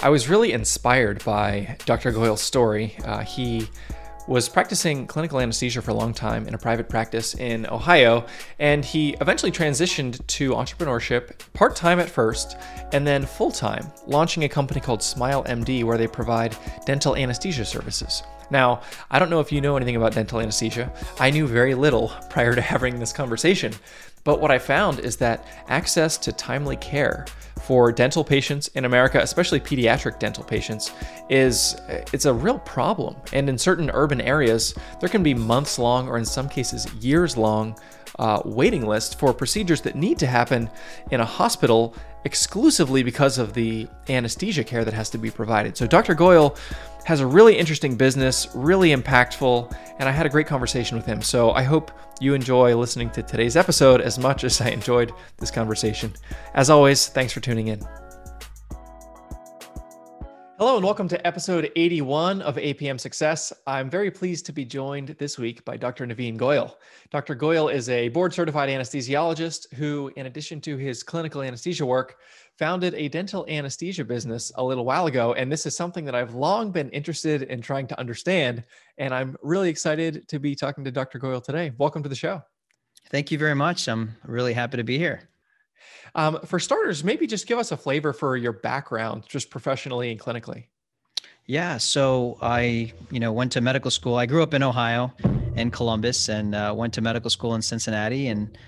I was really inspired by Dr. Goyal's story. Uh, he was practicing clinical anesthesia for a long time in a private practice in Ohio, and he eventually transitioned to entrepreneurship part time at first, and then full time, launching a company called Smile MD where they provide dental anesthesia services. Now, I don't know if you know anything about dental anesthesia. I knew very little prior to having this conversation, but what I found is that access to timely care for dental patients in America, especially pediatric dental patients, is it's a real problem. And in certain urban areas, there can be months long or in some cases years long uh, waiting list for procedures that need to happen in a hospital exclusively because of the anesthesia care that has to be provided. So Dr. Goyal has a really interesting business, really impactful, and I had a great conversation with him. So I hope you enjoy listening to today's episode as much as I enjoyed this conversation. As always, thanks for tuning in. Hello, and welcome to episode 81 of APM Success. I'm very pleased to be joined this week by Dr. Naveen Goyal. Dr. Goyal is a board certified anesthesiologist who, in addition to his clinical anesthesia work, founded a dental anesthesia business a little while ago. And this is something that I've long been interested in trying to understand. And I'm really excited to be talking to Dr. Goyal today. Welcome to the show. Thank you very much. I'm really happy to be here. Um, for starters, maybe just give us a flavor for your background, just professionally and clinically. Yeah, so I, you know, went to medical school. I grew up in Ohio, in Columbus, and uh, went to medical school in Cincinnati, and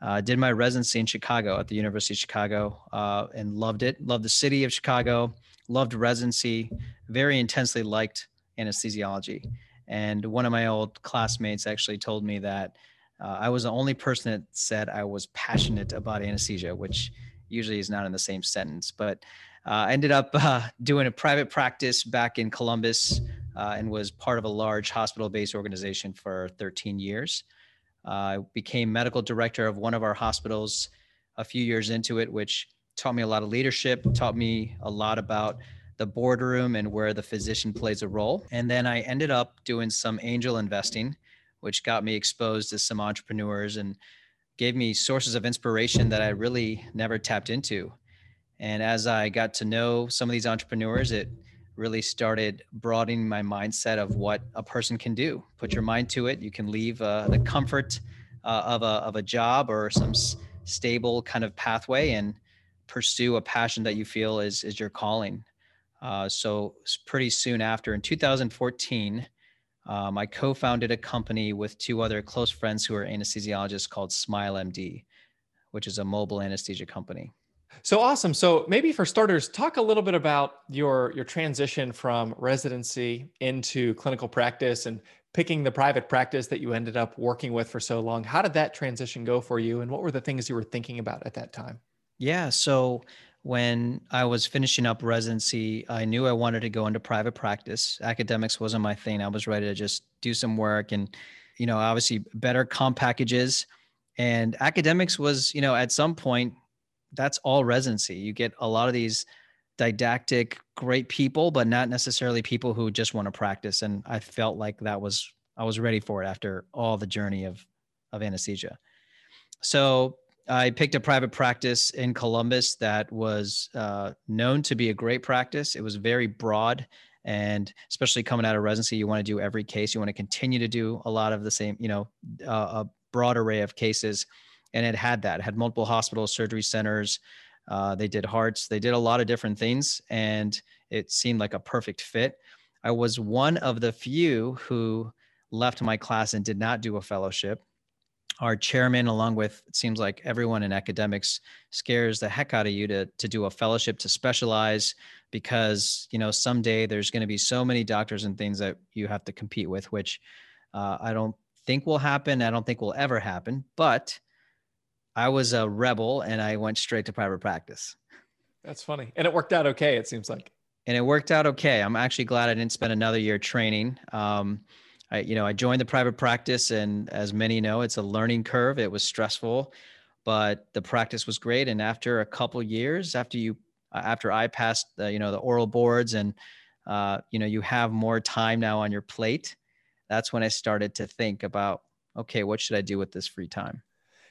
uh, did my residency in Chicago at the University of Chicago, uh, and loved it. Loved the city of Chicago. Loved residency. Very intensely liked anesthesiology. And one of my old classmates actually told me that uh, I was the only person that said I was passionate about anesthesia, which usually is not in the same sentence. But uh, I ended up uh, doing a private practice back in Columbus uh, and was part of a large hospital based organization for 13 years. I became medical director of one of our hospitals a few years into it, which taught me a lot of leadership, taught me a lot about the boardroom and where the physician plays a role. And then I ended up doing some angel investing which got me exposed to some entrepreneurs and gave me sources of inspiration that I really never tapped into. And as I got to know some of these entrepreneurs, it really started broadening my mindset of what a person can do. Put your mind to it. You can leave uh, the comfort uh, of, a, of a job or some s- stable kind of pathway and pursue a passion that you feel is, is your calling. Uh, so pretty soon after, in 2014, um, I co founded a company with two other close friends who are anesthesiologists called Smile MD, which is a mobile anesthesia company. So awesome. So maybe for starters, talk a little bit about your your transition from residency into clinical practice and picking the private practice that you ended up working with for so long. How did that transition go for you and what were the things you were thinking about at that time? Yeah, so when I was finishing up residency, I knew I wanted to go into private practice. Academics wasn't my thing. I was ready to just do some work and, you know, obviously better comp packages. And academics was, you know, at some point, that's all residency. You get a lot of these didactic, great people, but not necessarily people who just want to practice. And I felt like that was, I was ready for it after all the journey of, of anesthesia. So I picked a private practice in Columbus that was uh, known to be a great practice. It was very broad, and especially coming out of residency, you want to do every case. You want to continue to do a lot of the same, you know, uh, a broad array of cases. And it had that. It had multiple hospitals, surgery centers. Uh, they did hearts. They did a lot of different things, and it seemed like a perfect fit. I was one of the few who left my class and did not do a fellowship our chairman, along with it seems like everyone in academics, scares the heck out of you to to do a fellowship to specialize because you know someday there's going to be so many doctors and things that you have to compete with, which uh, I don't think will happen. I don't think will ever happen. But I was a rebel and I went straight to private practice. That's funny, and it worked out okay. It seems like and it worked out okay. I'm actually glad I didn't spend another year training. Um, I, you know, I joined the private practice, and as many know, it's a learning curve. It was stressful, but the practice was great. And after a couple years, after you, after I passed, the, you know, the oral boards, and uh, you know, you have more time now on your plate. That's when I started to think about, okay, what should I do with this free time?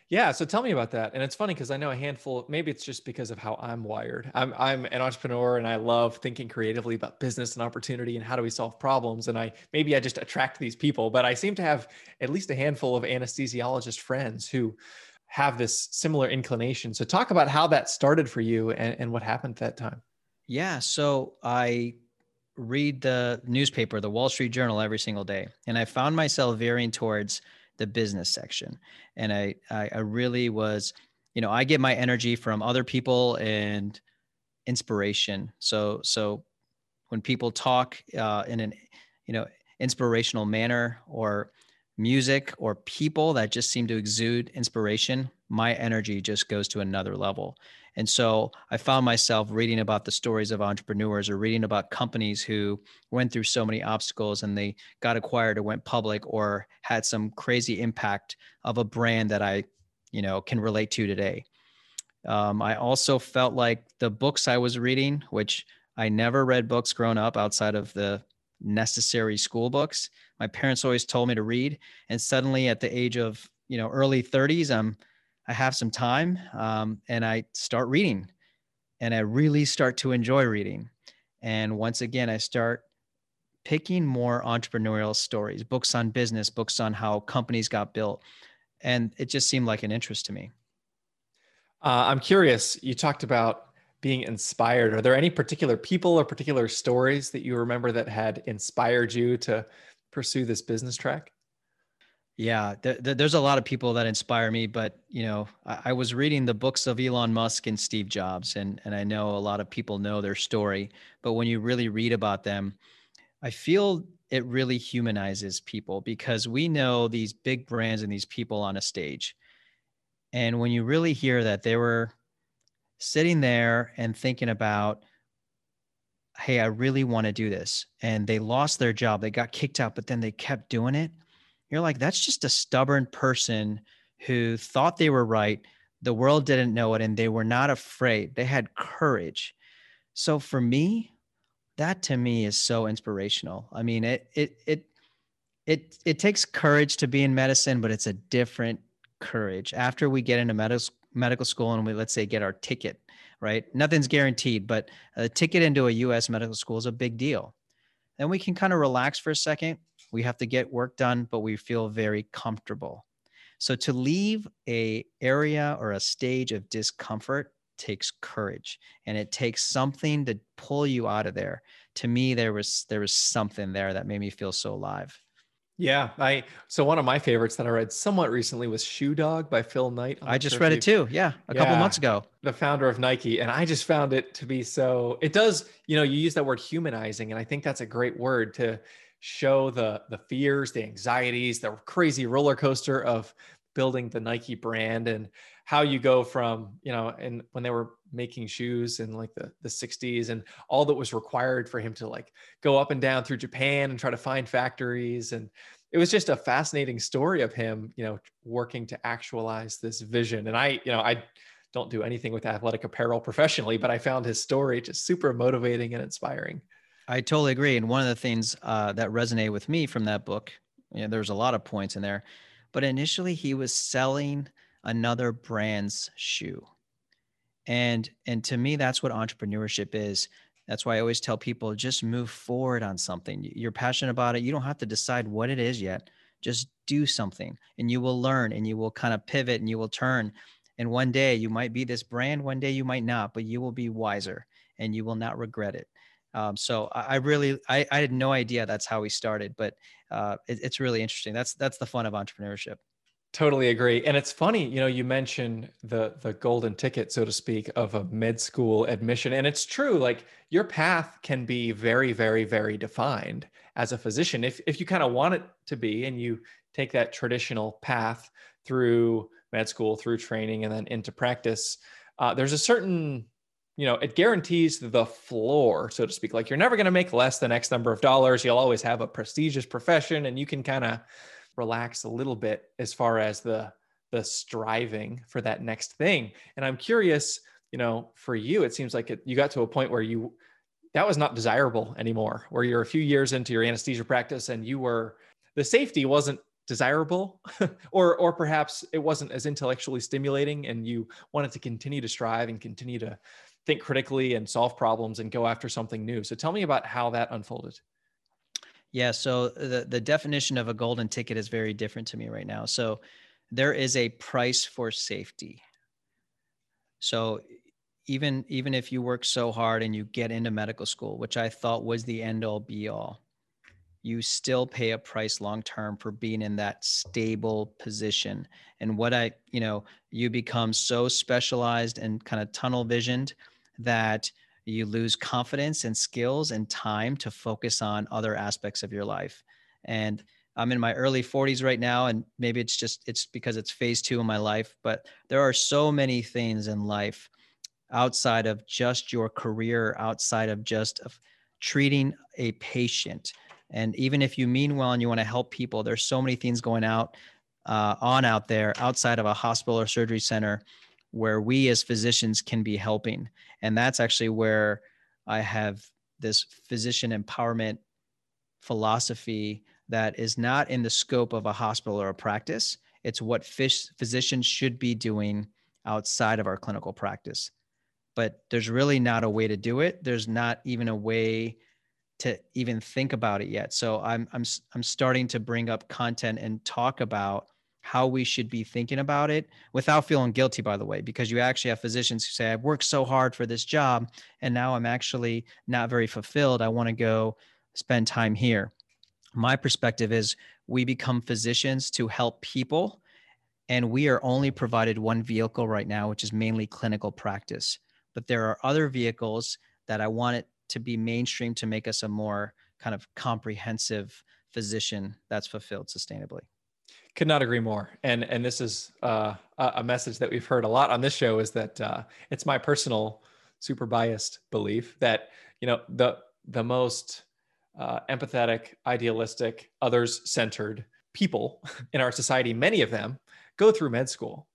Yeah. So tell me about that. And it's funny because I know a handful, maybe it's just because of how I'm wired. I'm, I'm an entrepreneur and I love thinking creatively about business and opportunity and how do we solve problems. And I, maybe I just attract these people, but I seem to have at least a handful of anesthesiologist friends who have this similar inclination. So talk about how that started for you and, and what happened at that time. Yeah. So I read the newspaper, the Wall Street Journal every single day. And I found myself veering towards the business section. And I, I, I really was, you know, I get my energy from other people and inspiration. So, so when people talk uh, in an, you know, inspirational manner or music or people that just seem to exude inspiration, my energy just goes to another level. And so I found myself reading about the stories of entrepreneurs or reading about companies who went through so many obstacles and they got acquired or went public or had some crazy impact of a brand that I, you know, can relate to today. Um, I also felt like the books I was reading, which I never read books growing up outside of the necessary school books. My parents always told me to read, and suddenly at the age of you know early 30s, I'm I have some time um, and I start reading and I really start to enjoy reading. And once again, I start picking more entrepreneurial stories, books on business, books on how companies got built. And it just seemed like an interest to me. Uh, I'm curious, you talked about being inspired. Are there any particular people or particular stories that you remember that had inspired you to pursue this business track? Yeah, th- th- there's a lot of people that inspire me, but you know, I-, I was reading the books of Elon Musk and Steve Jobs, and and I know a lot of people know their story, but when you really read about them, I feel it really humanizes people because we know these big brands and these people on a stage, and when you really hear that they were sitting there and thinking about hey i really want to do this and they lost their job they got kicked out but then they kept doing it you're like, that's just a stubborn person who thought they were right. The world didn't know it and they were not afraid. They had courage. So for me, that to me is so inspirational. I mean, it it it it it takes courage to be in medicine, but it's a different courage. After we get into medical medical school and we let's say get our ticket, right? Nothing's guaranteed, but a ticket into a US medical school is a big deal. Then we can kind of relax for a second we have to get work done, but we feel very comfortable. So to leave a area or a stage of discomfort takes courage and it takes something to pull you out of there. To me there was there was something there that made me feel so alive. Yeah, I so one of my favorites that I read somewhat recently was Shoe Dog by Phil Knight. I just read it too. Yeah, a yeah, couple months ago. The founder of Nike, and I just found it to be so. It does, you know, you use that word humanizing, and I think that's a great word to show the the fears, the anxieties, the crazy roller coaster of building the Nike brand and how you go from, you know, and when they were making shoes in like the, the 60s and all that was required for him to like go up and down through Japan and try to find factories. And it was just a fascinating story of him, you know, working to actualize this vision. And I, you know, I don't do anything with athletic apparel professionally, but I found his story just super motivating and inspiring. I totally agree. And one of the things uh, that resonated with me from that book, you know, there's a lot of points in there, but initially he was selling another brand's shoe. And and to me, that's what entrepreneurship is. That's why I always tell people just move forward on something. You're passionate about it. You don't have to decide what it is yet. Just do something and you will learn and you will kind of pivot and you will turn. And one day you might be this brand, one day you might not, but you will be wiser and you will not regret it. Um, so I, I really, I, I, had no idea that's how we started, but uh, it, it's really interesting. That's that's the fun of entrepreneurship. Totally agree. And it's funny, you know, you mentioned the the golden ticket, so to speak, of a med school admission. And it's true, like your path can be very, very, very defined as a physician. If if you kind of want it to be and you take that traditional path through med school, through training, and then into practice, uh, there's a certain you know, it guarantees the floor, so to speak. Like you're never going to make less than X number of dollars. You'll always have a prestigious profession and you can kind of relax a little bit as far as the the striving for that next thing. And I'm curious, you know, for you, it seems like it, you got to a point where you that was not desirable anymore, where you're a few years into your anesthesia practice and you were the safety wasn't desirable or or perhaps it wasn't as intellectually stimulating and you wanted to continue to strive and continue to think critically and solve problems and go after something new. So tell me about how that unfolded. Yeah so the the definition of a golden ticket is very different to me right now. So there is a price for safety. So even even if you work so hard and you get into medical school which i thought was the end all be all you still pay a price long term for being in that stable position. And what I, you know, you become so specialized and kind of tunnel visioned that you lose confidence and skills and time to focus on other aspects of your life. And I'm in my early 40s right now, and maybe it's just it's because it's phase two in my life, but there are so many things in life outside of just your career, outside of just of treating a patient and even if you mean well and you want to help people, there's so many things going out uh, on out there outside of a hospital or surgery center where we as physicians can be helping. And that's actually where I have this physician empowerment philosophy that is not in the scope of a hospital or a practice. It's what fish, physicians should be doing outside of our clinical practice. But there's really not a way to do it. There's not even a way to even think about it yet. So I'm I'm I'm starting to bring up content and talk about how we should be thinking about it without feeling guilty by the way because you actually have physicians who say I've worked so hard for this job and now I'm actually not very fulfilled. I want to go spend time here. My perspective is we become physicians to help people and we are only provided one vehicle right now which is mainly clinical practice. But there are other vehicles that I want it to be mainstream to make us a more kind of comprehensive physician that's fulfilled sustainably could not agree more. And and this is uh, a message that we've heard a lot on this show is that uh, it's my personal super biased belief that you know the the most uh, empathetic idealistic others centered people in our society many of them go through med school.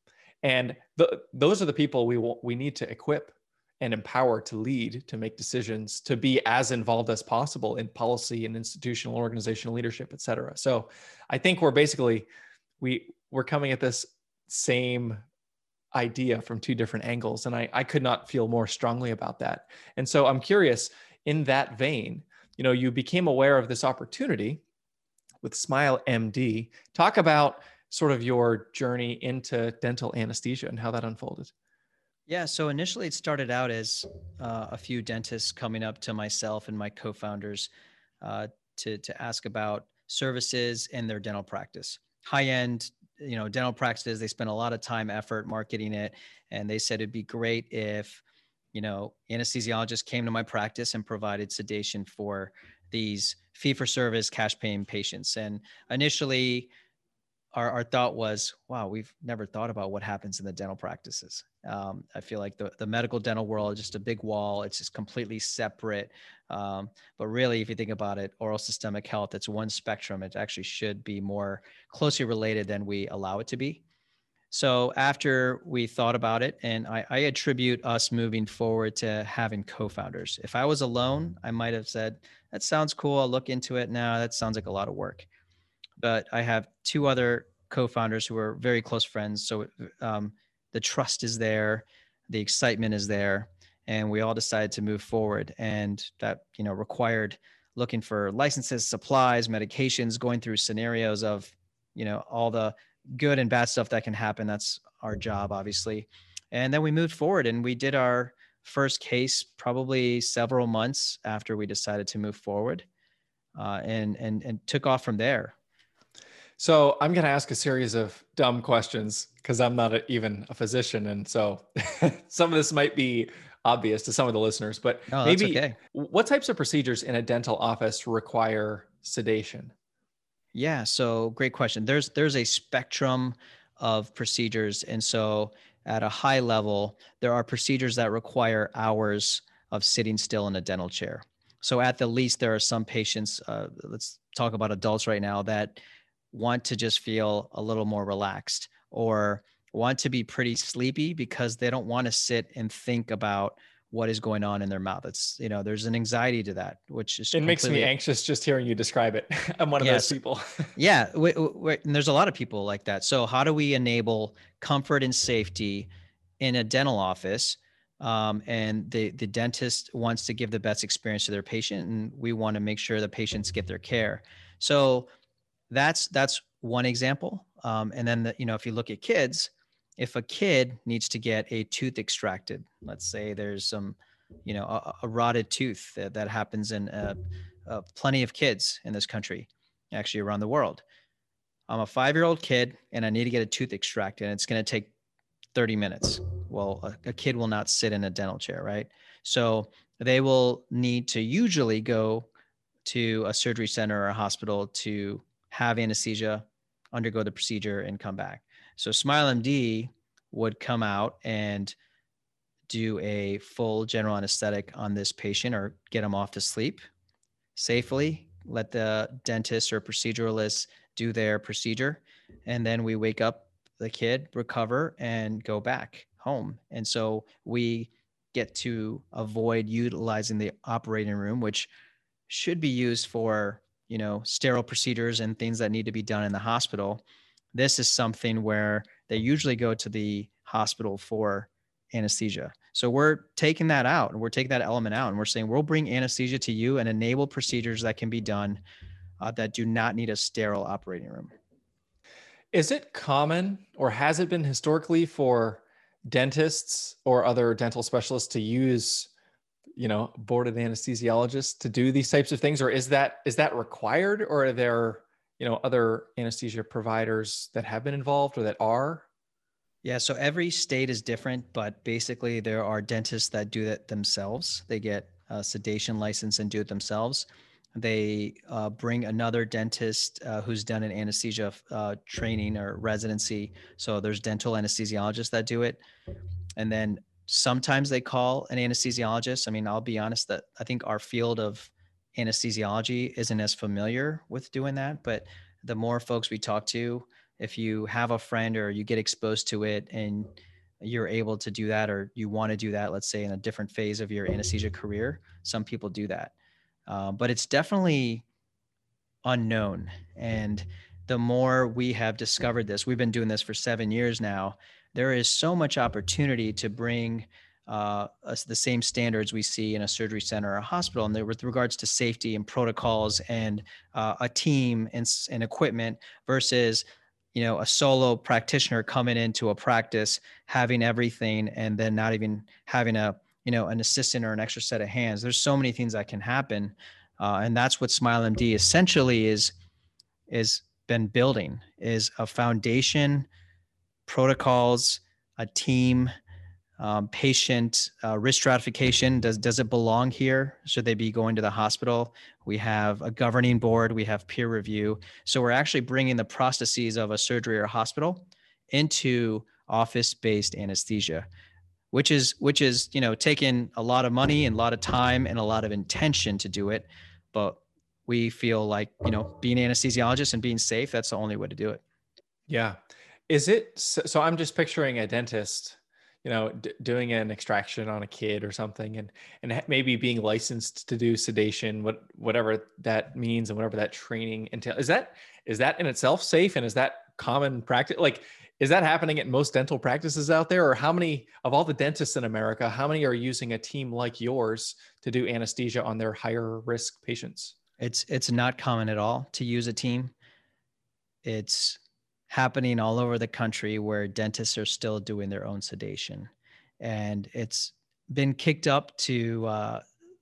And the, those are the people we we need to equip and empower to lead, to make decisions, to be as involved as possible in policy and institutional organizational leadership, et cetera. So I think we're basically we we're coming at this same idea from two different angles. And I, I could not feel more strongly about that. And so I'm curious, in that vein, you know, you became aware of this opportunity with Smile MD. Talk about sort of your journey into dental anesthesia and how that unfolded. Yeah. So initially, it started out as uh, a few dentists coming up to myself and my co-founders uh, to to ask about services in their dental practice. High end, you know, dental practices. They spend a lot of time, effort marketing it, and they said it'd be great if, you know, anesthesiologists came to my practice and provided sedation for these fee for service cash paying patients. And initially, our, our thought was, wow, we've never thought about what happens in the dental practices. Um, I feel like the, the medical dental world is just a big wall. It's just completely separate. Um, but really, if you think about it, oral systemic health, it's one spectrum. It actually should be more closely related than we allow it to be. So after we thought about it, and I, I attribute us moving forward to having co-founders. If I was alone, I might have said, that sounds cool. I'll look into it now. That sounds like a lot of work but I have two other co-founders who are very close friends. So um, the trust is there, the excitement is there, and we all decided to move forward. And that you know required looking for licenses, supplies, medications, going through scenarios of you know all the good and bad stuff that can happen. That's our job, obviously. And then we moved forward and we did our first case probably several months after we decided to move forward, uh, and and and took off from there. So I'm going to ask a series of dumb questions because I'm not a, even a physician, and so some of this might be obvious to some of the listeners. But oh, maybe okay. what types of procedures in a dental office require sedation? Yeah, so great question. There's there's a spectrum of procedures, and so at a high level, there are procedures that require hours of sitting still in a dental chair. So at the least, there are some patients. Uh, let's talk about adults right now that want to just feel a little more relaxed or want to be pretty sleepy because they don't want to sit and think about what is going on in their mouth. It's you know, there's an anxiety to that, which is it makes me anxious just hearing you describe it. I'm one of yes. those people. yeah, we, we, and there's a lot of people like that. So how do we enable comfort and safety in a dental office? Um, and the the dentist wants to give the best experience to their patient, and we want to make sure the patients get their care. So that's that's one example. Um, and then the, you know, if you look at kids, if a kid needs to get a tooth extracted, let's say there's some, you know, a, a rotted tooth that, that happens in uh, uh, plenty of kids in this country, actually around the world. I'm a five year old kid and I need to get a tooth extracted, and it's going to take 30 minutes. Well, a, a kid will not sit in a dental chair, right? So they will need to usually go to a surgery center or a hospital to have anesthesia, undergo the procedure, and come back. So SmileMD would come out and do a full general anesthetic on this patient or get them off to sleep safely, let the dentist or proceduralist do their procedure. And then we wake up the kid, recover, and go back home. And so we get to avoid utilizing the operating room, which should be used for, you know, sterile procedures and things that need to be done in the hospital this is something where they usually go to the hospital for anesthesia. So we're taking that out and we're taking that element out and we're saying we'll bring anesthesia to you and enable procedures that can be done uh, that do not need a sterile operating room. Is it common or has it been historically for dentists or other dental specialists to use you know boarded anesthesiologists to do these types of things? Or is that is that required? Or are there you know other anesthesia providers that have been involved or that are? Yeah so every state is different but basically there are dentists that do that themselves. They get a sedation license and do it themselves. They uh, bring another dentist uh, who's done an anesthesia uh, training or residency. So there's dental anesthesiologists that do it. And then sometimes they call an anesthesiologist. I mean i'll be honest that i think our field of anesthesiology isn't as familiar with doing that but the more folks we talk to if you have a friend or you get exposed to it and you're able to do that or you want to do that let's say in a different phase of your anesthesia career some people do that. Uh, but it's definitely unknown. And the more we have discovered this we've been doing this for seven years now there is so much opportunity to bring uh, the same standards we see in a surgery center or a hospital. And with regards to safety and protocols and uh, a team and, and equipment versus you know a solo practitioner coming into a practice having everything and then not even having a you know an assistant or an extra set of hands there's so many things that can happen uh, and that's what SmileMD essentially is is been building is a foundation protocols a team um, patient uh, risk stratification does does it belong here? Should they be going to the hospital? We have a governing board we have peer review. So we're actually bringing the processes of a surgery or hospital into office-based anesthesia which is which is you know taking a lot of money and a lot of time and a lot of intention to do it. But we feel like you know being an anesthesiologist and being safe that's the only way to do it. Yeah is it so, i'm just picturing a dentist you know d- doing an extraction on a kid or something and and maybe being licensed to do sedation what whatever that means and whatever that training entails is that is that in itself safe and is that common practice like is that happening at most dental practices out there? Or how many of all the dentists in america how many are using a team like yours to do anesthesia on their higher risk patients? It's it's not common at all to use a team. It's happening all over the country where dentists are still doing their own sedation. And it's been kicked up to uh,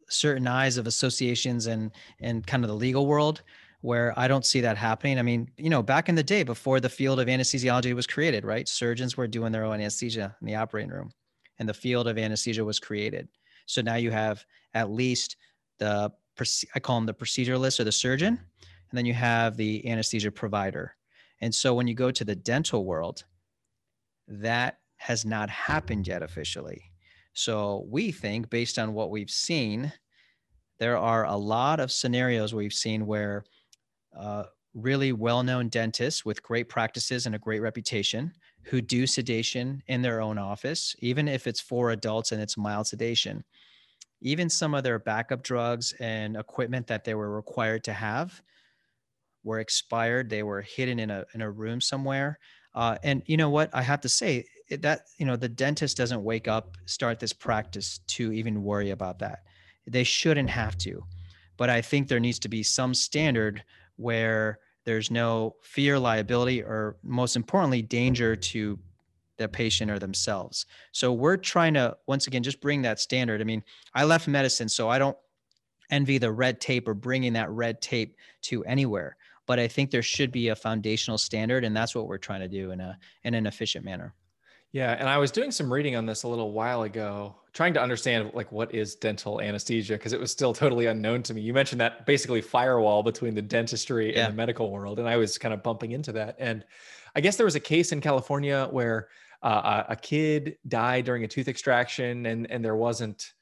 certain eyes of associations and, and kind of the legal world where I don't see that happening. I mean, you know, back in the day before the field of anesthesiology was created, right? Surgeons were doing their own anesthesia in the operating room and the field of anesthesia was created. So now you have at least the, I call them the proceduralist or the surgeon, and then you have the anesthesia provider. And so when you go to the dental world, that has not happened yet officially. So we think, based on what we've seen, there are a lot of scenarios we've seen where uh, really well known dentists with great practices and a great reputation who do sedation in their own office, even if it's for adults and it's mild sedation. Even some of their backup drugs and equipment that they were required to have were expired. They were hidden in a, in a room somewhere. Uh, and you know what? I have to say that, you know, the dentist doesn't wake up, start this practice to even worry about that. They shouldn't have to. But I think there needs to be some standard where there's no fear, liability, or most importantly, danger to the patient or themselves. So we're trying to, once again, just bring that standard. I mean, I left medicine, so I don't envy the red tape or bringing that red tape to anywhere. But I think there should be a foundational standard, and that's what we're trying to do in a in an efficient manner. Yeah, and I was doing some reading on this a little while ago, trying to understand like what is dental anesthesia because it was still totally unknown to me. You mentioned that basically firewall between the dentistry yeah. and the medical world, and I was kind of bumping into that. And I guess there was a case in California where uh, a kid died during a tooth extraction, and and there wasn't.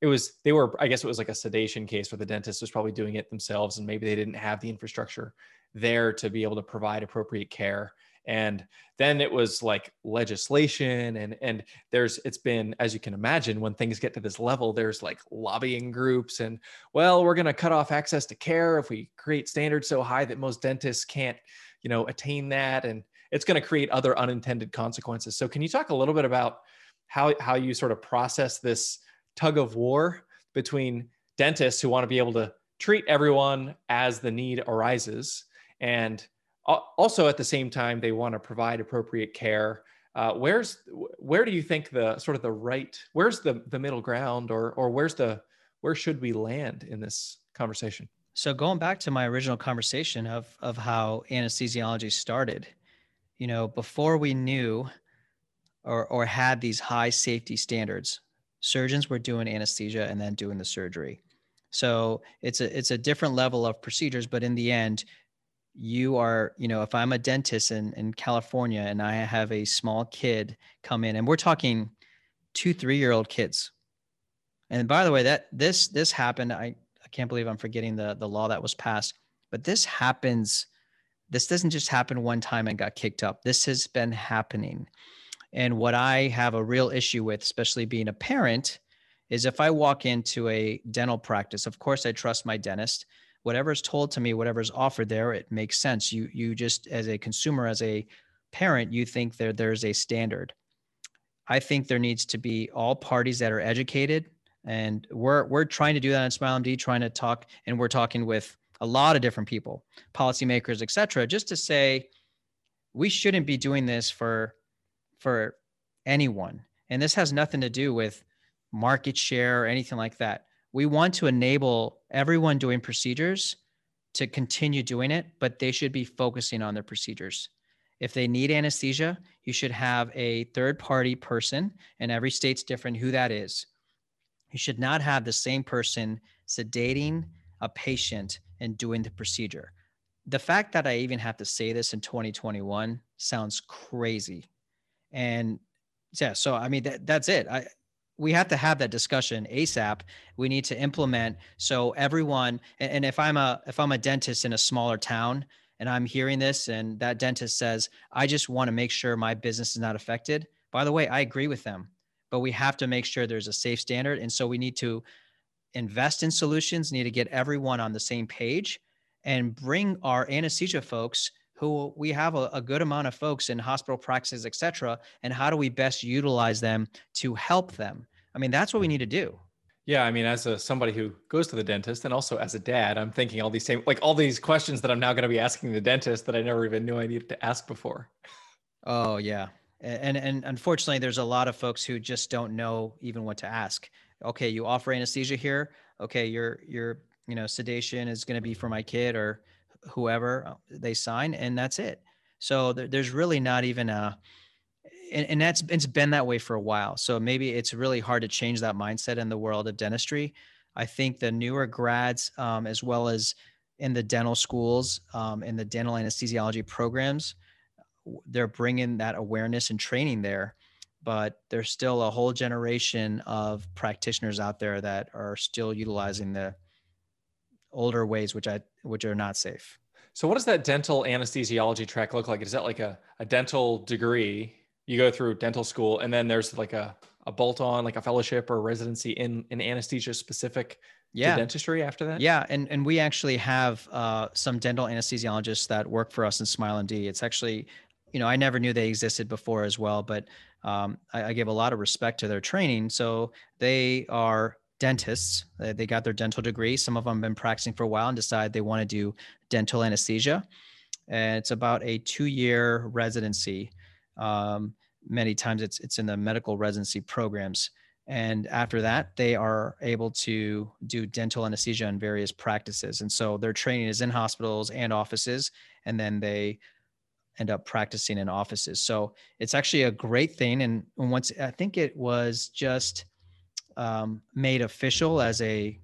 It was they were I guess it was like a sedation case where the dentist was probably doing it themselves, and maybe they didn't have the infrastructure there to be able to provide appropriate care. And then it was like legislation and and there's it's been as you can imagine when things get to this level there's like lobbying groups and well we're going to cut off access to care if we create standards so high that most dentists can't you know attain that. And it's going to create other unintended consequences. So can you talk a little bit about how how you sort of process this tug of war between dentists who want to be able to treat everyone as the need arises and also at the same time they want to provide appropriate care. Uh, where's where do you think the sort of the right where's the the middle ground or or where's the where should we land in this conversation? So going back to my original conversation of of how anesthesiology started you know before we knew or or had these high safety standards surgeons were doing anesthesia and then doing the surgery so it's a it's a different level of procedures but in the end you are, you know, if I'm a dentist in, in California and I have a small kid come in and we're talking two, three year old kids. And by the way, that this this happened. I, I can't believe I'm forgetting the the law that was passed, but this happens. This doesn't just happen one time and got kicked up. This has been happening. And what I have a real issue with, especially being a parent, is if I walk into a dental practice, of course I trust my dentist whatever's told to me, whatever's offered there, it makes sense. You you just as a consumer, as a parent, you think there there's a standard. I think there needs to be all parties that are educated, and we're we're trying to do that in SmileMD, trying to talk, and we're talking with a lot of different people, policymakers, et cetera, just to say we shouldn't be doing this for for anyone. And this has nothing to do with market share or anything like that we want to enable everyone doing procedures to continue doing it, but they should be focusing on their procedures. If they need anesthesia, you should have a third party person, and every state's different who that is. You should not have the same person sedating a patient and doing the procedure. The fact that I even have to say this in 2021 sounds crazy. And yeah, so I mean that that's it. I we have to have that discussion asap we need to implement. So everyone and if i'm a if i'm a dentist in a smaller town and i'm hearing this and that dentist says i just want to make sure my business is not affected by the way i agree with them. But we have to make sure there's a safe standard. And so we need to invest in solutions need to get everyone on the same page and bring our anesthesia folks who we have a, a, good amount of folks in hospital practices, et cetera, and how do we best utilize them to help them? I mean, that's what we need to do. Yeah, I mean, as a somebody who goes to the dentist, and also as a dad, I'm thinking all these same, like all these questions that I'm now going to be asking the dentist that I never even knew I needed to ask before. Oh yeah, and and unfortunately, there's a lot of folks who just don't know even what to ask. Okay, you offer anesthesia here. Okay, your your you know sedation is going to be for my kid or whoever uh, they sign, and that's it. So there, there's really not even a, and, and that's it's been that way for a while. So maybe it's really hard to change that mindset in the world of dentistry. I think the newer grads, um, as well as in the dental schools, um, in the dental anesthesiology programs, they're bringing that awareness and training there but there's still a whole generation of practitioners out there that are still utilizing the older ways, which I which are not safe. So, what does that dental anesthesiology track look like? Is that like a, a dental degree? You go through dental school, and then there's like a, a bolt on, like a fellowship or residency in, in anesthesia specific yeah. dentistry after that? Yeah. And, and we actually have uh, some dental anesthesiologists that work for us in SmileMD. It's actually, you know, I never knew they existed before as well, but um, I, I give a lot of respect to their training. So they are dentists. They got their dental degree. Some of them have been practicing for a while and decide they want to do dental anesthesia. And it's about a two-year residency. Um, many times it's it's in the medical residency programs. And after that, they are able to do dental anesthesia in various practices. And so their training is in hospitals and offices, and then they end up practicing in offices. So it's actually a great thing. And once I think it was just um, made official as a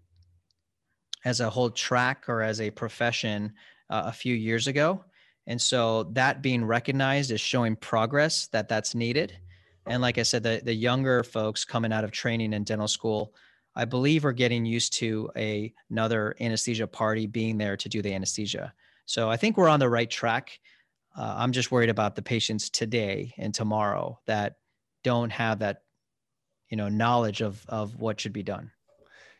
as a whole track or as a profession uh, a few years ago. And so that being recognized is showing progress that that's needed. And like i said the, the younger folks coming out of training in dental school i believe are getting used to a, another anesthesia party being there to do the anesthesia. So i think we're on the right track. Uh, i'm just worried about the patients today and tomorrow that don't have that you know knowledge of of what should be done.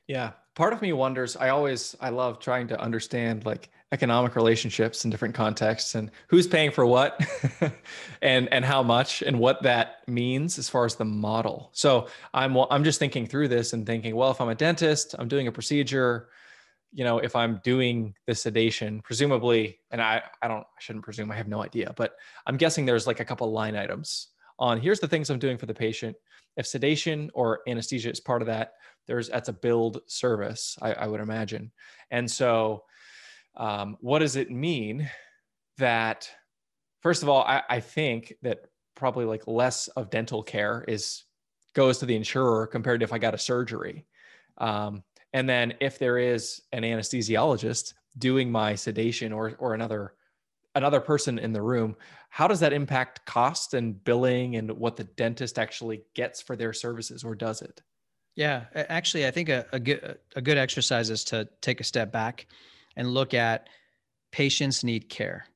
Yeah. Part of me wonders i always i love trying to understand like economic relationships in different contexts and who's paying for what and and how much and what that means as far as the model. So i'm i'm just thinking through this and thinking well if i'm a dentist i'm doing a procedure you know if i'm doing the sedation presumably and i i don't i shouldn't presume i have no idea but i'm guessing there's like a couple line items on here's the things i'm doing for the patient if sedation or anesthesia is part of that, there's that's a billed service, I, I would imagine. And so, um, what does it mean that, first of all, I, I think that probably like less of dental care is goes to the insurer compared to if I got a surgery. Um, and then if there is an anesthesiologist doing my sedation or or another another person in the room how does that impact cost and billing and what the dentist actually gets for their services or does it? Yeah actually i think a, a good a good exercise is to take a step back and look at patients need care.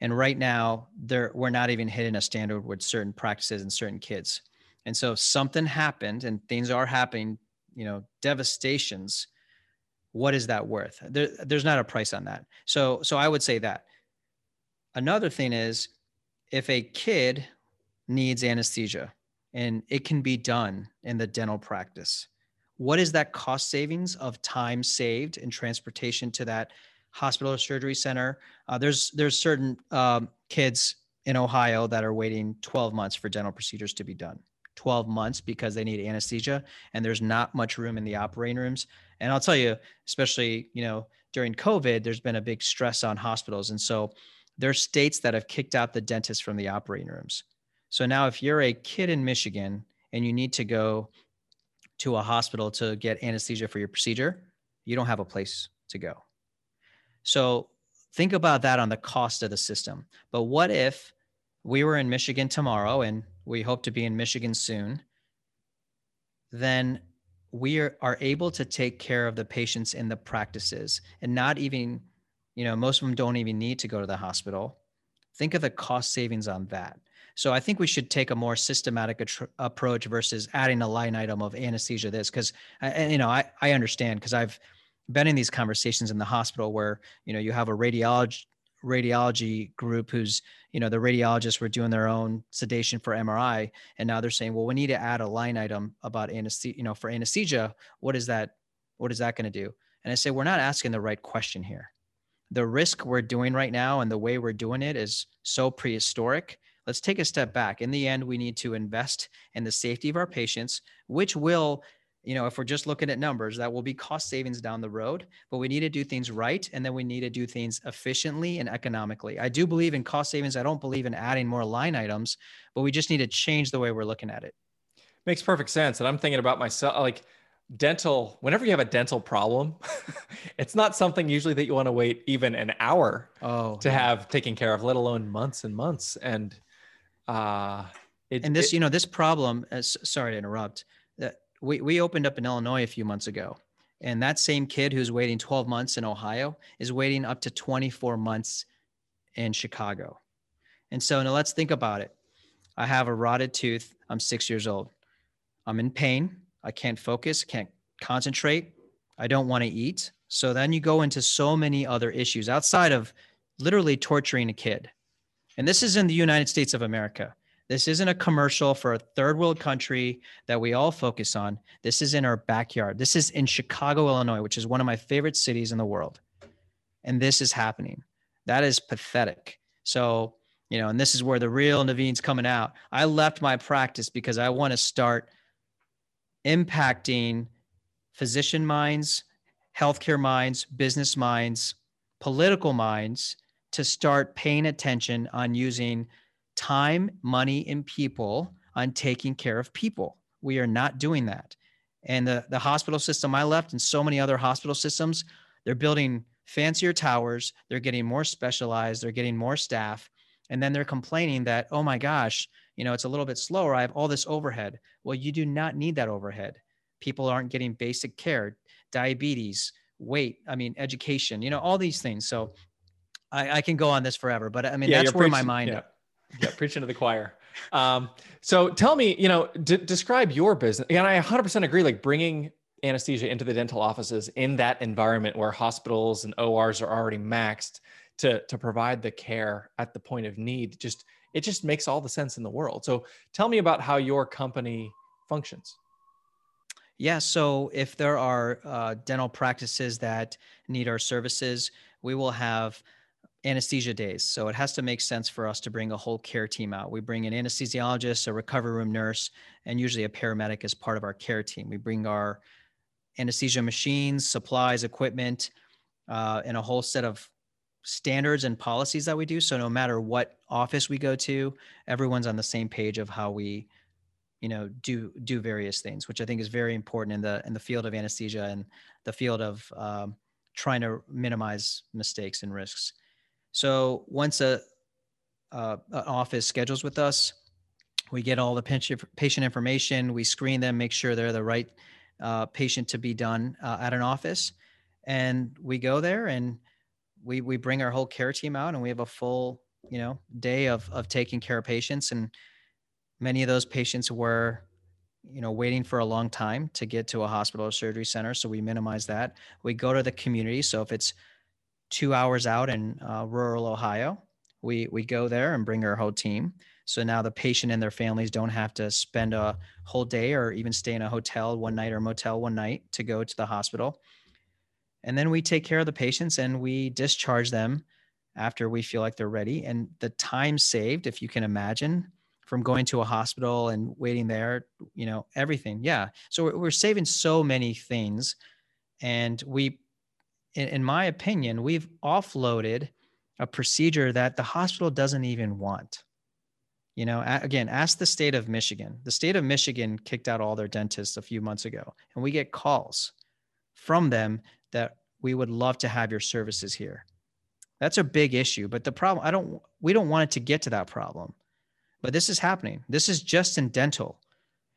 And right now there we're not even hitting a standard with certain practices and certain kids. And so if something happened and things are happening you know devastations what is that worth? There, there's not a price on that. So so i would say that Another thing is if a kid needs anesthesia and it can be done in the dental practice, what is that cost savings of time saved and transportation to that hospital or surgery center? Uh, there's there's certain um, kids in Ohio that are waiting 12 months for dental procedures to be done. 12 months because they need anesthesia and there's not much room in the operating rooms. And I'll tell you, especially, you know, during COVID, there's been a big stress on hospitals. And so there are states that have kicked out the dentists from the operating rooms. So now, if you're a kid in Michigan and you need to go to a hospital to get anesthesia for your procedure, you don't have a place to go. So think about that on the cost of the system. But what if we were in Michigan tomorrow and we hope to be in Michigan soon? Then we are, are able to take care of the patients in the practices and not even you know most of them don't even need to go to the hospital. Think of the cost savings on that. So i think we should take a more systematic approach versus adding a line item of anesthesia this because uh, uh, you know i, I understand because i've been in these conversations in the hospital where you know you have a radiology radiology group who's you know the radiologists were doing their own sedation for mri and now they're saying well we need to add a line item about anesthesia you know for anesthesia. What is that what is that going to do? And i say we're not asking the right question here the risk we're doing right now and the way we're doing it is so prehistoric. Let's take a step back. In the end, we need to invest in the safety of our patients, which will, you know, if we're just looking at numbers, that will be cost savings down the road. But we need to do things right. And then we need to do things efficiently and economically. I do believe in cost savings. I don't believe in adding more line items, but we just need to change the way we're looking at it. Makes perfect sense. And I'm thinking about myself, like, dental whenever you have a dental problem it's not something usually that you want to wait even an hour oh, to yeah. have taken care of let alone months and months and uh It, and this, it, you know, this problem. Uh, sorry to interrupt. That we we opened up in Illinois a few months ago, and that same kid who's waiting 12 months in Ohio is waiting up to 24 months in Chicago. And so now let's think about it. I have a rotted tooth. I'm six years old. I'm in pain. I can't focus, can't concentrate. I don't want to eat. So then you go into so many other issues outside of literally torturing a kid. And this is in the United States of America. This isn't a commercial for a third world country that we all focus on. This is in our backyard. This is in Chicago, Illinois, which is one of my favorite cities in the world. And this is happening. That is pathetic. So, you know, and this is where the real Naveen's coming out. I left my practice because I want to start impacting physician minds, healthcare minds, business minds, political minds to start paying attention on using time, money, and people on taking care of people. We are not doing that. And the, the hospital system I left and so many other hospital systems, they're building fancier towers, they're getting more specialized, they're getting more staff. And then they're complaining that, oh my gosh, you know, it's a little bit slower. I have all this overhead. Well, you do not need that overhead. People aren't getting basic care, diabetes, weight, I mean, education, you know, all these things. So I, I can go on this forever, but I mean, yeah, that's where my mind. Yeah yeah, preaching to the choir. Um, so tell me, you know, d- describe your business. And I 100% agree. Like bringing anesthesia into the dental offices in that environment where hospitals and ORs are already maxed to to provide the care at the point of need. Just it just makes all the sense in the world. So tell me about how your company functions. Yeah. So if there are uh, dental practices that need our services, we will have anesthesia days. So it has to make sense for us to bring a whole care team out. We bring an anesthesiologist, a recovery room nurse, and usually a paramedic as part of our care team. We bring our anesthesia machines, supplies, equipment, uh, and a whole set of standards and policies that we do. So no matter what office we go to, everyone's on the same page of how we, you know, do do various things, which I think is very important in the in the field of anesthesia and the field of um, trying to minimize mistakes and risks. So once a, uh, an office schedules with us, we get all the patient information. We screen them, make sure they're the right uh, patient to be done uh, at an office, and we go there and we we bring our whole care team out, and we have a full you know day of of taking care of patients. And many of those patients were you know waiting for a long time to get to a hospital or surgery center, so we minimize that. We go to the community, so if it's two hours out in uh, rural Ohio. We we go there and bring our whole team. So now the patient and their families don't have to spend a whole day or even stay in a hotel one night or motel one night to go to the hospital. And then we take care of the patients and we discharge them after we feel like they're ready. And the time saved, if you can imagine, from going to a hospital and waiting there, you know, everything. Yeah. So we're, saving so many things. And we in my opinion, we've offloaded a procedure that the hospital doesn't even want. You know, again, ask the state of Michigan. The state of Michigan kicked out all their dentists a few months ago, and we get calls from them that we would love to have your services here. That's a big issue, but the problem I don't we don't want it to get to that problem. But this is happening. This is just in dental.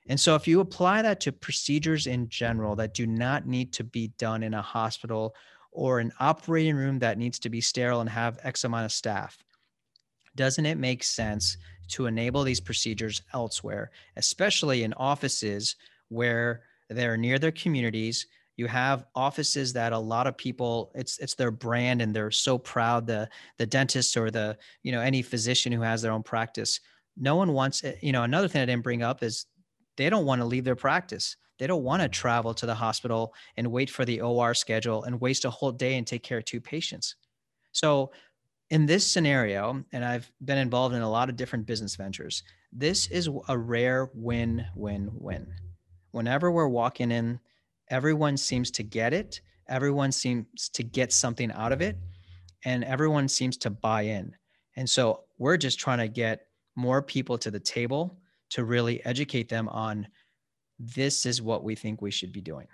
And so if you apply that to procedures in general that do not need to be done in a hospital or an operating room that needs to be sterile and have X amount of staff. Doesn't it make sense to enable these procedures elsewhere, especially in offices where they're near their communities? You have offices that a lot of people it's it's their brand and they're so proud the the dentist or the you know any physician who has their own practice. No one wants it. You know, another thing I didn't bring up is they don't want to leave their practice. They don't want to mm-hmm. travel to the hospital and wait for the OR schedule and waste a whole day and take care of two patients. So, in this scenario, and I've been involved in a lot of different business ventures, this is a rare win win win. Whenever we're walking in, everyone seems to get it, everyone seems to get something out of it, and everyone seems to buy in. And so, we're just trying to get more people to the table to really educate them on this is what we think we should be doing.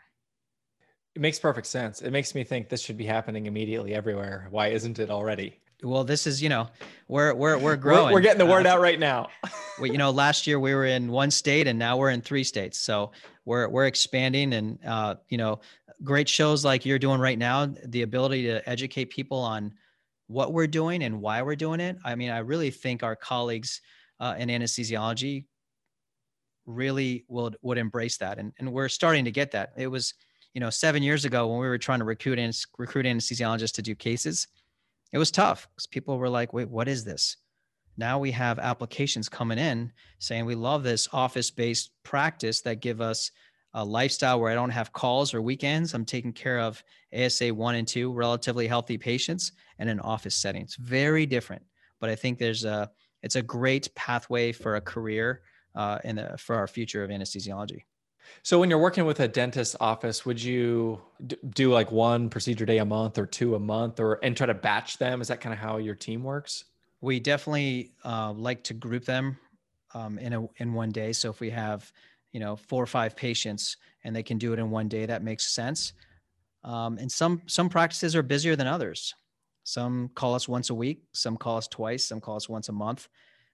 It makes perfect sense. It makes me think this should be happening immediately everywhere. Why isn't it already? Well, this is you know we're we're we're growing. We're, we're getting the word uh, out right now. we, you know, last year we were in one state and now we're in three states. So we're we're expanding and uh, you know great shows like you're doing right now. The ability to educate people on what we're doing and why we're doing it. I mean, I really think our colleagues uh, in anesthesiology really would would embrace that, and and we're starting to get that. It was you know seven years ago when we were trying to recruit recruit anesthesiologists to do cases it was tough because people were like, wait, what is this? Now we have applications coming in saying we love this office based practice that give us a lifestyle where I don't have calls or weekends. I'm taking care of ASA one and two, relatively healthy patients in an office setting. It's very different, but I think there's a it's a great pathway for a career uh, in the, for our future of anesthesiology. So when you're working with a dentist office, would you do like one procedure day a month or two a month or and try to batch them? Is that kind of how your team works? We definitely uh, like to group them um, in a in one day. So if we have, you know, four or five patients and they can do it in one day, that makes sense. Um, and some some practices are busier than others. Some call us once a week, some call us twice, some call us once a month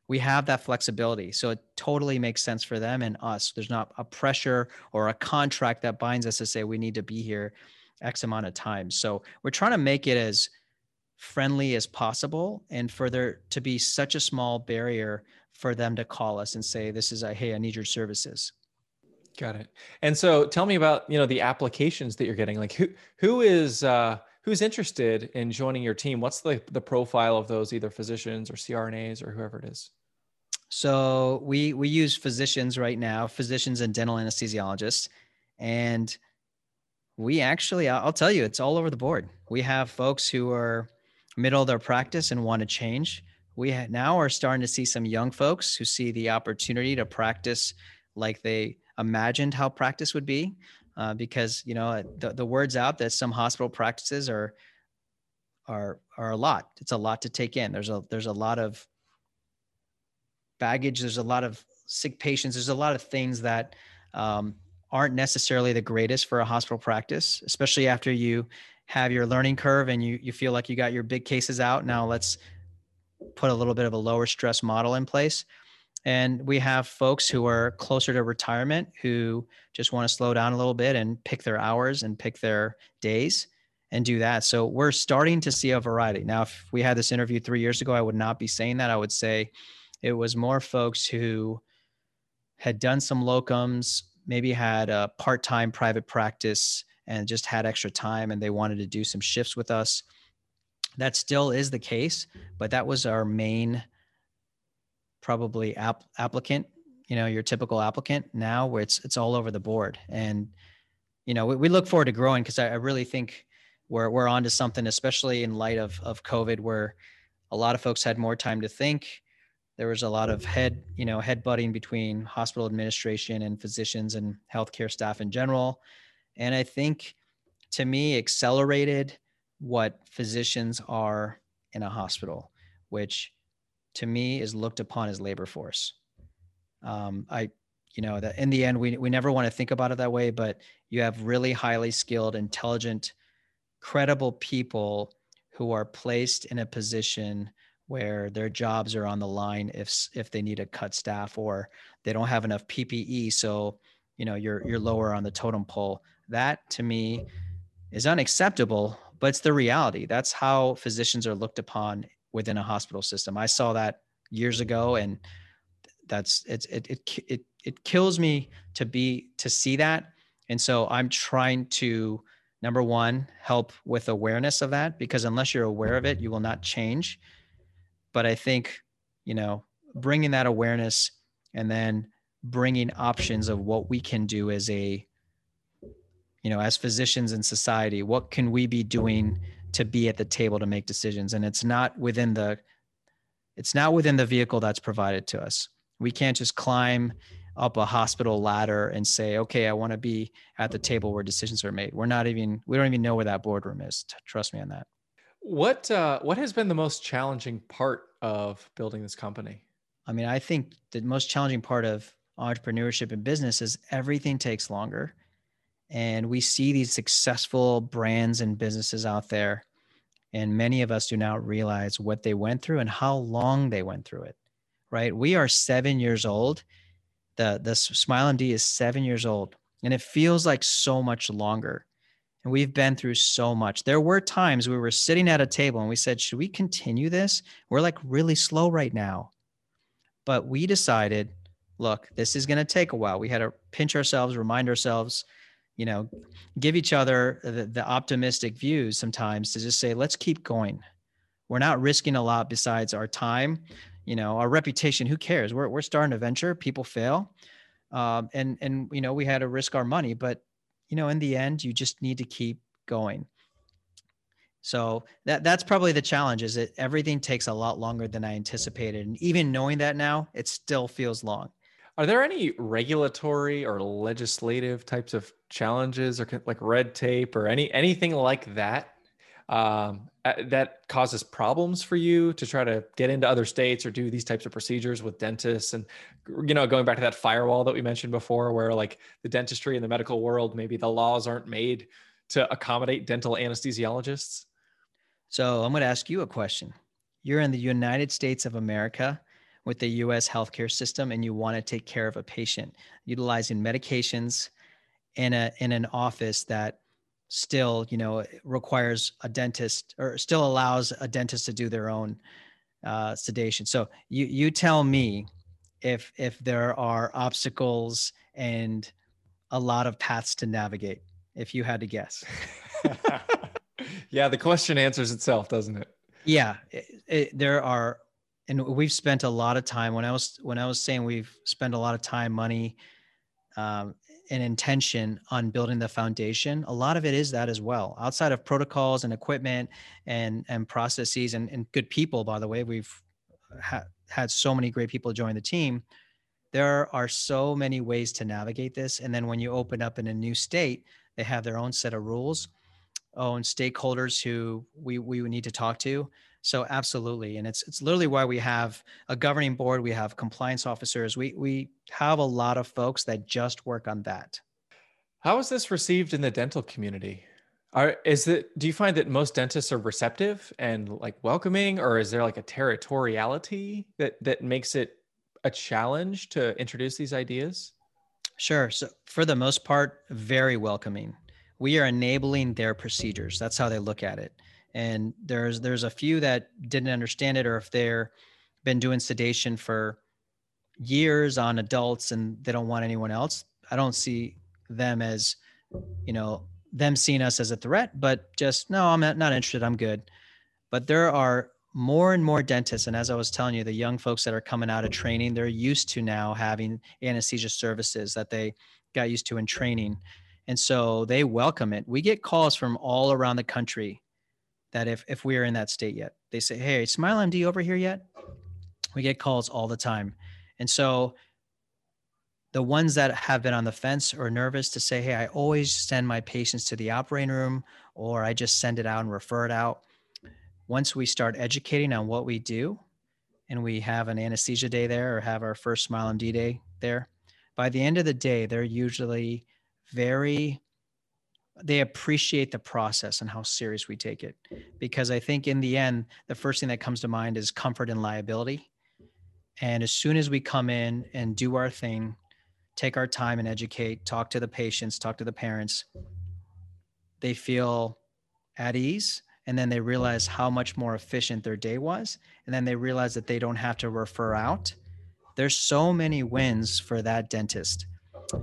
we have that flexibility. So it totally makes sense for them and us. There's not a pressure or a contract that binds us to say we need to be here X amount of time. So we're trying to make it as friendly as possible and for there to be such a small barrier for them to call us and say, this is a, hey, I need your services. Got it. And so tell me about, you know, the applications that you're getting. Like who who is uh who's interested in joining your team? What's the, the profile of those either physicians or CRNAs or whoever it is? So we we use physicians right now, physicians and dental anesthesiologists, and we actually I'll tell you it's all over the board. We have folks who are middle of their practice and want to change. We now are starting to see some young folks who see the opportunity to practice like they imagined how practice would be uh, because you know the, the words out that some hospital practices are are are a lot. It's a lot to take in. There's a there's a lot of baggage. There's a lot of sick patients. There's a lot of things that um, aren't necessarily the greatest for a hospital practice, especially after you have your learning curve and you you feel like you got your big cases out. Now let's put a little bit of a lower stress model in place. And we have folks who are closer to retirement who just want to slow down a little bit and pick their hours and pick their days and do that. So we're starting to see a variety. Now, if we had this interview three years ago, I would not be saying that. I would say it was more folks who had done some locums, maybe had a part time private practice and just had extra time and they wanted to do some shifts with us. That still is the case, but that was our main probably app, applicant, you know, your typical applicant now where it's, it's all over the board. And, you know, we, we look forward to growing because I, I really think we're, we're onto something, especially in light of, of COVID, where a lot of folks had more time to think. There was a lot of head, you know, head butting between hospital administration and physicians and healthcare staff in general. And I think to me, accelerated what physicians are in a hospital, which to me is looked upon as labor force. Um, I, you know, that in the end, we, we never want to think about it that way, but you have really highly skilled, intelligent, credible people who are placed in a position where their jobs are on the line if if they need to cut staff or they don't have enough PPE so you know you're you're lower on the totem pole that to me is unacceptable but it's the reality that's how physicians are looked upon within a hospital system. I saw that years ago, and that's it's it it it it kills me to be to see that. And so I'm trying to number one help with awareness of that because unless you're aware of it, you will not change. But I think you know bringing that awareness and then bringing options of what we can do as a you know as physicians in society what can we be doing to be at the table to make decisions. And it's not within the it's not within the vehicle that's provided to us. We can't just climb up a hospital ladder and say okay i want to be at the table where decisions are made. We're not even we don't even know where that boardroom is. Trust me on that. What uh, what has been the most challenging part of building this company? I mean i think the most challenging part of entrepreneurship and business is everything takes longer and we see these successful brands and businesses out there And many of us do not realize what they went through and how long they went through it, right? We are seven years old. The, the SmileMD is seven years old, and it feels like so much longer. And we've been through so much. There were times we were sitting at a table and we said, Should we continue this? We're like really slow right now. But we decided, look, this is going to take a while. We had to pinch ourselves, remind ourselves, you know, give each other the, the optimistic views sometimes to just say, let's keep going. We're not risking a lot besides our time, you know, our reputation. Who cares? We're, we're starting a venture. People fail. Um, and, and, you know, we had to risk our money, but, you know, in the end, you just need to keep going. So that that's probably the challenge is that everything takes a lot longer than I anticipated. And even knowing that now, it still feels long. Are there any regulatory or legislative types of challenges or like red tape or any anything like that um, that causes problems for you to try to get into other states or do these types of procedures with dentists? And you know going back to that firewall that we mentioned before where like the dentistry and the medical world maybe the laws aren't made to accommodate dental anesthesiologists? So I'm going to ask you a question. You're in the United States of America with the US healthcare system and you want to take care of a patient utilizing medications in a in an office that still, you know, requires a dentist or still allows a dentist to do their own uh, sedation. So you you tell me if if there are obstacles and a lot of paths to navigate if you had to guess. yeah, the question answers itself, doesn't it? Yeah, it, it, there are, and we've spent a lot of time. When I was when I was saying we've spent a lot of time, money, um, and intention on building the foundation. A lot of it is that as well. Outside of protocols and equipment and and processes and, and good people, by the way, we've ha- had so many great people join the team. There are so many ways to navigate this, and then when you open up in a new state, they have their own set of rules own stakeholders who we we need to talk to. So absolutely, and it's it's literally why we have a governing board. We have compliance officers. We we have a lot of folks that just work on that. How is this received in the dental community? Are is it do you find that most dentists are receptive and like welcoming, or is there like a territoriality that that makes it a challenge to introduce these ideas? Sure. So for the most part, very welcoming we are enabling their procedures. That's how they look at it. And there's there's a few that didn't understand it, or if they're been doing sedation for years on adults and they don't want anyone else. I don't see them as, you know, them seeing us as a threat, but just no, I'm not, not interested. I'm good. But there are more and more dentists, and as I was telling you, the young folks that are coming out of training, they're used to now having anesthesia services that they got used to in training. And so they welcome it. We get calls from all around the country that if, if we are in that state yet, they say, Hey, Smile MD over here yet? We get calls all the time. And so the ones that have been on the fence or nervous to say, Hey, I always send my patients to the operating room or I just send it out and refer it out. Once we start educating on what we do and we have an anesthesia day there or have our first Smile MD day there, by the end of the day, they're usually very they appreciate the process and how serious we take it. Because i think in the end the first thing that comes to mind is comfort and liability. And as soon as we come in and do our thing take our time and educate talk to the patients talk to the parents they feel at ease. And then they realize how much more efficient their day was. And then they realize that they don't have to refer out. There's so many wins for that dentist.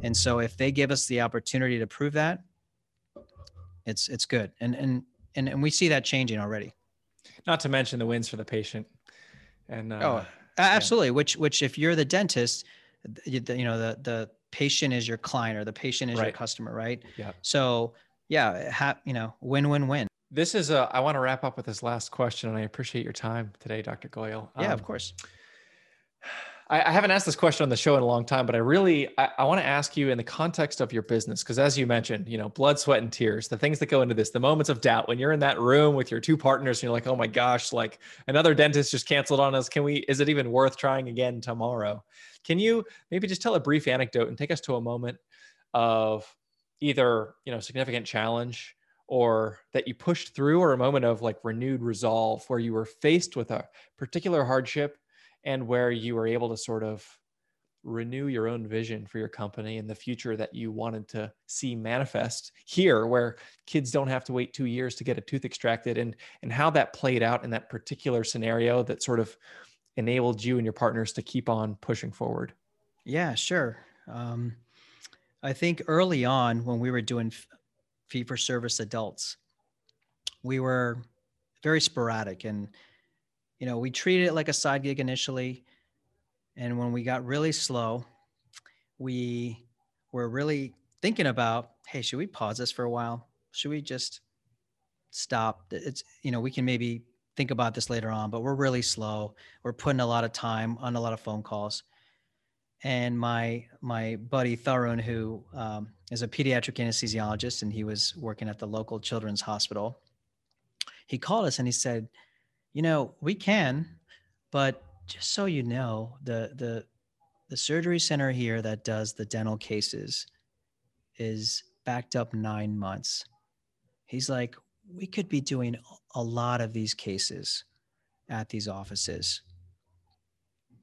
And so if they give us the opportunity to prove that, it's it's good. And and and and we see that changing already. Not to mention the wins for the patient. And uh, oh, absolutely. Yeah. Which which if you're the dentist, you, you know the the patient is your client or the patient is right. your customer, right? Yeah. So yeah, ha- you know, win win win. This is a. I want to wrap up with this last question, and I appreciate your time today, Dr. Goyal. Yeah, um, of course. I, I, haven't asked this question on the show in a long time, but I really I, I want to ask you in the context of your business, because as you mentioned, you know, blood, sweat, and tears, the things that go into this, the moments of doubt when you're in that room with your two partners, and you're like, oh my gosh, like another dentist just canceled on us. Can we? Is it even worth trying again tomorrow? Can you maybe just tell a brief anecdote and take us to a moment of either you know significant challenge or that you pushed through or a moment of like renewed resolve where you were faced with a particular hardship and where you were able to sort of renew your own vision for your company and the future that you wanted to see manifest here where kids don't have to wait 2 years to get a tooth extracted and and how that played out in that particular scenario that sort of enabled you and your partners to keep on pushing forward yeah sure um, i think early on when we were doing fee for service adults. We were very sporadic and you know, we treated it like a side gig initially. And when we got really slow, we were really thinking about, hey, should we pause this for a while? Should we just stop? It's, you know, we can maybe think about this later on, but we're really slow. We're putting a lot of time on a lot of phone calls and my my buddy Tharun, who um, is a pediatric anesthesiologist, and he was working at the local children's hospital. He called us and he said, "You know, we can, but just so you know, the the the surgery center here that does the dental cases is backed up nine months." He's like, "We could be doing a lot of these cases at these offices."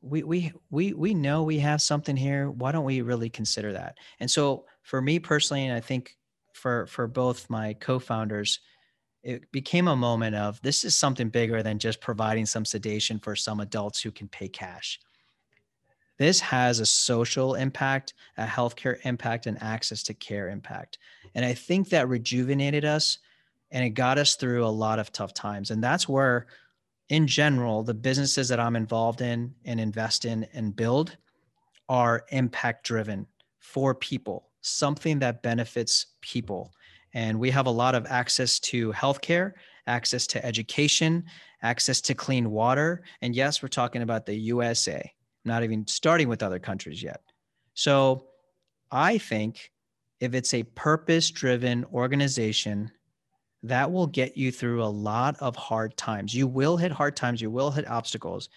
we we we we know we have something here why don't we really consider that and so for me personally and i think for for both my co-founders it became a moment of this is something bigger than just providing some sedation for some adults who can pay cash. This has a social impact a healthcare impact and access to care impact. And i think that rejuvenated us and it got us through a lot of tough times. And that's where in general, the businesses that I'm involved in and invest in and build are impact driven for people, something that benefits people. And we have a lot of access to healthcare, access to education, access to clean water. And yes, we're talking about the USA, not even starting with other countries yet. So I think if it's a purpose driven organization that will get you through a lot of hard times. You will hit hard times, you will hit obstacles.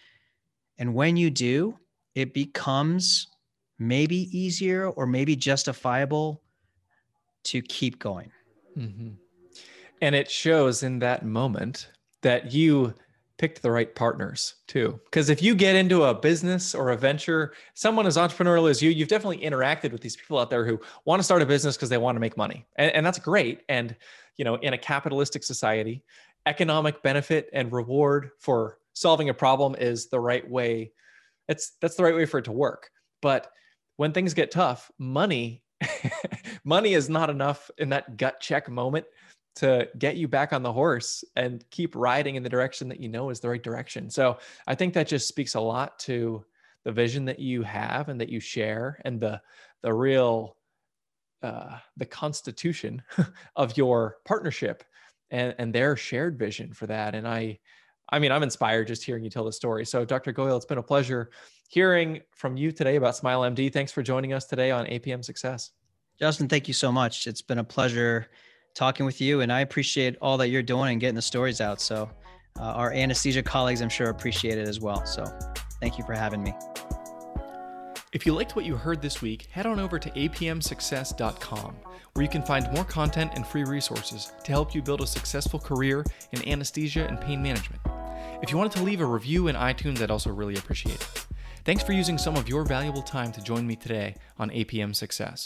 And when you do, it becomes maybe easier or maybe justifiable to keep going. Mm-hmm. And it shows in that moment that you picked the right partners too. Because if you get into a business or a venture, someone as entrepreneurial as you, you've definitely interacted with these people out there who want to start a business because they want to make money. And, and that's great. And, you know, in a capitalistic society, economic benefit and reward for solving a problem is the right way. It's that's the right way for it to work. But when things get tough, money money is not enough in that gut check moment to get you back on the horse and keep riding in the direction that you know is the right direction. So I think that just speaks a lot to the vision that you have and that you share and the the real uh, the constitution of your partnership and and their shared vision for that. And I I mean, I'm inspired just hearing you tell the story. So, Dr. Goyal, it's been a pleasure hearing from you today about Smile MD. Thanks for joining us today on APM Success. Justin, thank you so much. It's been a pleasure talking with you, and I appreciate all that you're doing and getting the stories out. So, uh, our anesthesia colleagues, I'm sure, appreciate it as well. So, thank you for having me. If you liked what you heard this week, head on over to apmsuccess.com, where you can find more content and free resources to help you build a successful career in anesthesia and pain management. If you wanted to leave a review in iTunes, I'd also really appreciate it. Thanks for using some of your valuable time to join me today on APM Success.